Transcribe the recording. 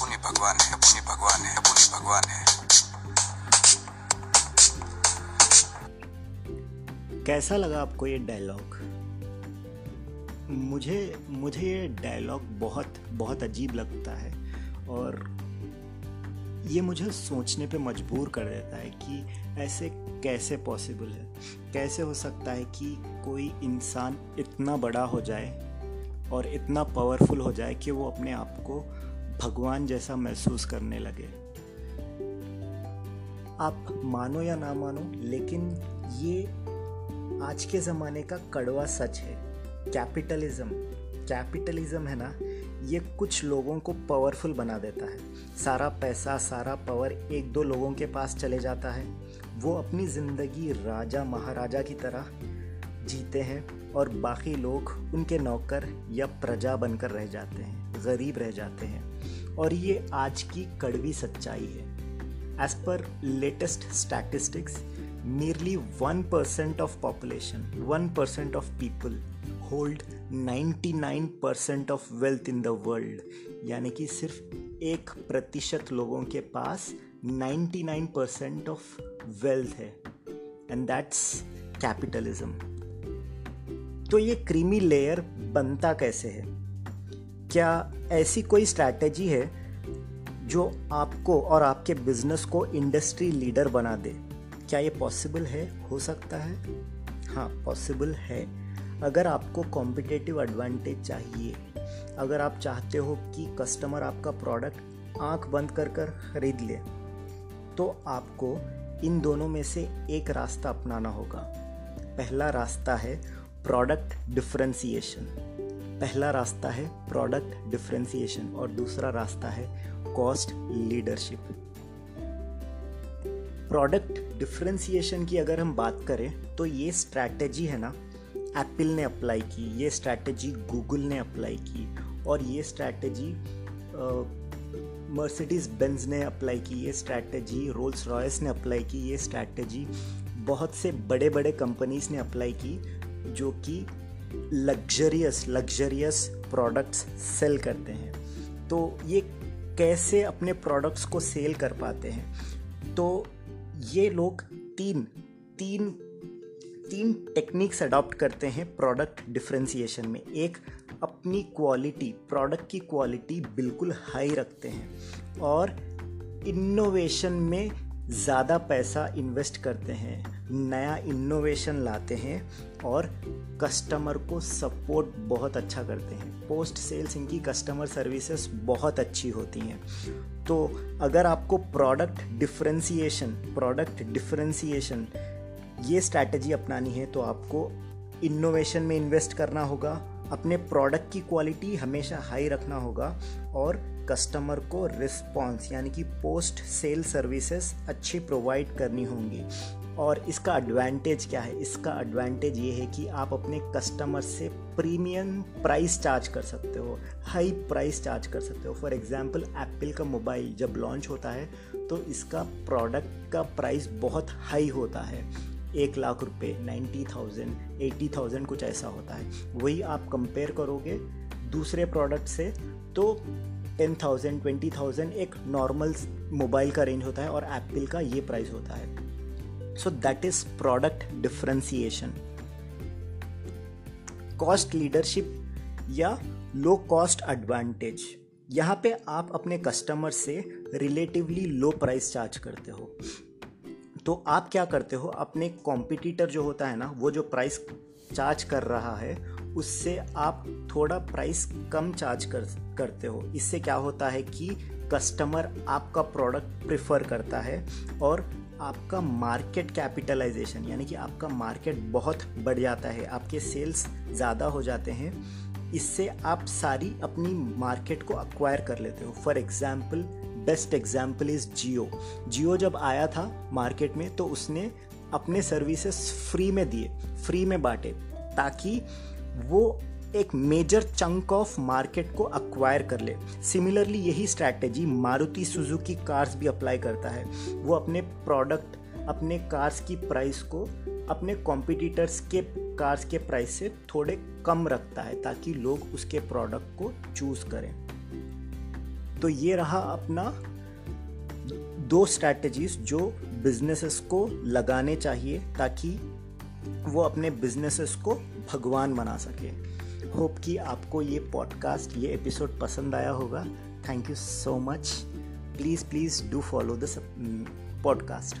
पुनि भगवान है पुनि भगवान है भगवान है कैसा लगा आपको ये डायलॉग मुझे मुझे ये डायलॉग बहुत बहुत अजीब लगता है और ये मुझे सोचने पे मजबूर कर देता है कि ऐसे कैसे पॉसिबल है? कैसे हो सकता है कि कोई इंसान इतना बड़ा हो जाए और इतना पावरफुल हो जाए कि वो अपने आप को भगवान जैसा महसूस करने लगे। आप मानो या ना मानो, लेकिन ये आज के ज़माने का कड़वा सच है। कैपिटलिज्म कैपिटलिज्म है ना, ये कुछ लोगों को पावरफुल बना देता है। सारा पैसा, सारा पावर एक दो लोगों के पास चले जाता है। वो अपनी ज़िंदगी राजा, महाराजा की तरह जीते हैं और बाकी लोग उनके नौकर या प्रजा बनकर रह जाते हैं, गरीब रह जाते हैं। और ये आज की कड़वी सच्चाई है। As per latest statistics nearly 1% of population 1% of people hold 99% of wealth in the world यानी कि सिर्फ़ एक प्रतिशत लोगों के पास 99% ऑफ़ वेल्थ है। एंड दैट्स कैपिटलिज्म तो ये क्रीमी लेयर बनता कैसे है? क्या ऐसी कोई स्ट्रैटेजी है जो आपको और आपके बिज़नेस को इंडस्ट्री लीडर बना दे? क्या ये पॉसिबल है? हो सकता है। हाँ पॉसिबल है। अगर आपको कॉम्पिटेटिव एडवांटेज चाहिए, अगर आप चाहते हो कि कस्टमर आपका प्रोडक्ट आँख बंद कर कर खरीद ले तो आपको इन दोनों में से एक रास्ता अपनाना होगा। पहला रास्ता है प्रोडक्ट डिफ्रेंसिएशन पहला रास्ता है प्रोडक्ट डिफ्रेंसीशन और दूसरा रास्ता है कॉस्ट लीडरशिप प्रोडक्ट डिफ्रेंसीशन की अगर हम बात करें तो ये स्ट्रैटेजी है ना एप्पल ने अप्लाई की, ये स्ट्रैटेजी गूगल ने अप्लाई की, और ये स्ट्रैटेजी मर्सिडीज बेंज ने अप्लाई की, ये स्ट्रैटेजी रोल्स रॉयस ने अप्लाई की, ये स्ट्रैटेजी बहुत से बड़े बड़े कंपनीज़ ने अप्लाई की जो कि लग्जरियस लग्जरियस प्रोडक्ट्स सेल करते हैं। तो ये कैसे अपने प्रोडक्ट्स को सेल कर पाते हैं? तो ये लोग तीन तीन तीन टेक्निक्स अडॉप्ट करते हैं प्रोडक्ट डिफ्रेंसिएशन में। एक, अपनी क्वालिटी प्रोडक्ट की क्वालिटी बिल्कुल हाई रखते हैं और इनोवेशन में ज़्यादा पैसा इन्वेस्ट करते हैं। नया इनोवेशन लाते हैं और कस्टमर को सपोर्ट बहुत अच्छा करते हैं। पोस्ट सेल्स इनकी कस्टमर सर्विसेज़ बहुत अच्छी होती हैं। तो अगर आपको प्रोडक्ट डिफ्रेंसिएशन प्रोडक्ट डिफ्रेंसिएशन ये स्ट्रैटेजी अपनानी है तो आपको इनोवेशन में इन्वेस्ट करना होगा। अपने प्रोडक्ट की क्वालिटी हमेशा हाई रखना होगा और कस्टमर को रिस्पॉन्स यानी कि पोस्ट सेल सर्विसेज़ अच्छी प्रोवाइड करनी होंगी। और इसका एडवांटेज क्या है? इसका एडवांटेज ये है कि आप अपने कस्टमर से प्रीमियम प्राइस चार्ज कर सकते हो हाई प्राइस चार्ज कर सकते हो। फॉर एग्जांपल एप्पल का मोबाइल जब लॉन्च होता है तो इसका प्रोडक्ट का प्राइस बहुत हाई होता है। एक लाख रुपए नाइन्टी थाउज़ेंड एटी थाउज़ेंड कुछ ऐसा होता है। वही आप कंपेयर करोगे दूसरे प्रोडक्ट से तो टेन थाउज़ेंड ट्वेंटी थाउज़ेंड एक नॉर्मल मोबाइल का रेंज होता है और एप्पल का ये प्राइस होता है। So that is product differentiation cost leadership या लो कॉस्ट एडवांटेज यहाँ पे आप अपने कस्टमर से रिलेटिवली लो प्राइस चार्ज करते हो। तो आप क्या करते हो? अपने कॉम्पिटिटर जो होता है ना, वो जो प्राइस चार्ज कर रहा है, उससे आप थोड़ा प्राइस कम चार्ज कर, करते हो। इससे क्या होता है कि कस्टमर आपका प्रोडक्ट प्रेफर करता है और आपका मार्केट कैपिटलाइजेशन यानी कि आपका मार्केट बहुत बढ़ जाता है, आपके सेल्स ज़्यादा हो जाते हैं, इससे आप सारी अपनी मार्केट को अक्वायर कर लेते हो। For example best example is Jio Jio जब आया था मार्केट में तो उसने अपने सर्विसेज़ फ्री में दिए फ्री में बांटे, ताकि वो एक मेजर चंक ऑफ़ मार्केट को अक्वायर कर ले। सिमिलरली यही स्ट्रैटेजी मारुति सुजुकी कार्स भी अप्लाई करता है। वो अपने प्रोडक्ट अपने कार्स की प्राइस को, अपने कॉम्पिटिटर्स के कार्स के प्राइस से थोड़े कम रखता है, ताकि लोग उसके प्रोडक्ट को चूज़ करें। तो ये रहा अपना दो स्ट्रैटेजीज जो बिजनेसेस को लगाने चाहिए, ताकि वो अपने बिजनेसेस को भगवान बना सके। होप कि आपको ये पॉडकास्ट ये एपिसोड पसंद आया होगा। Thank you so much please please do follow this podcast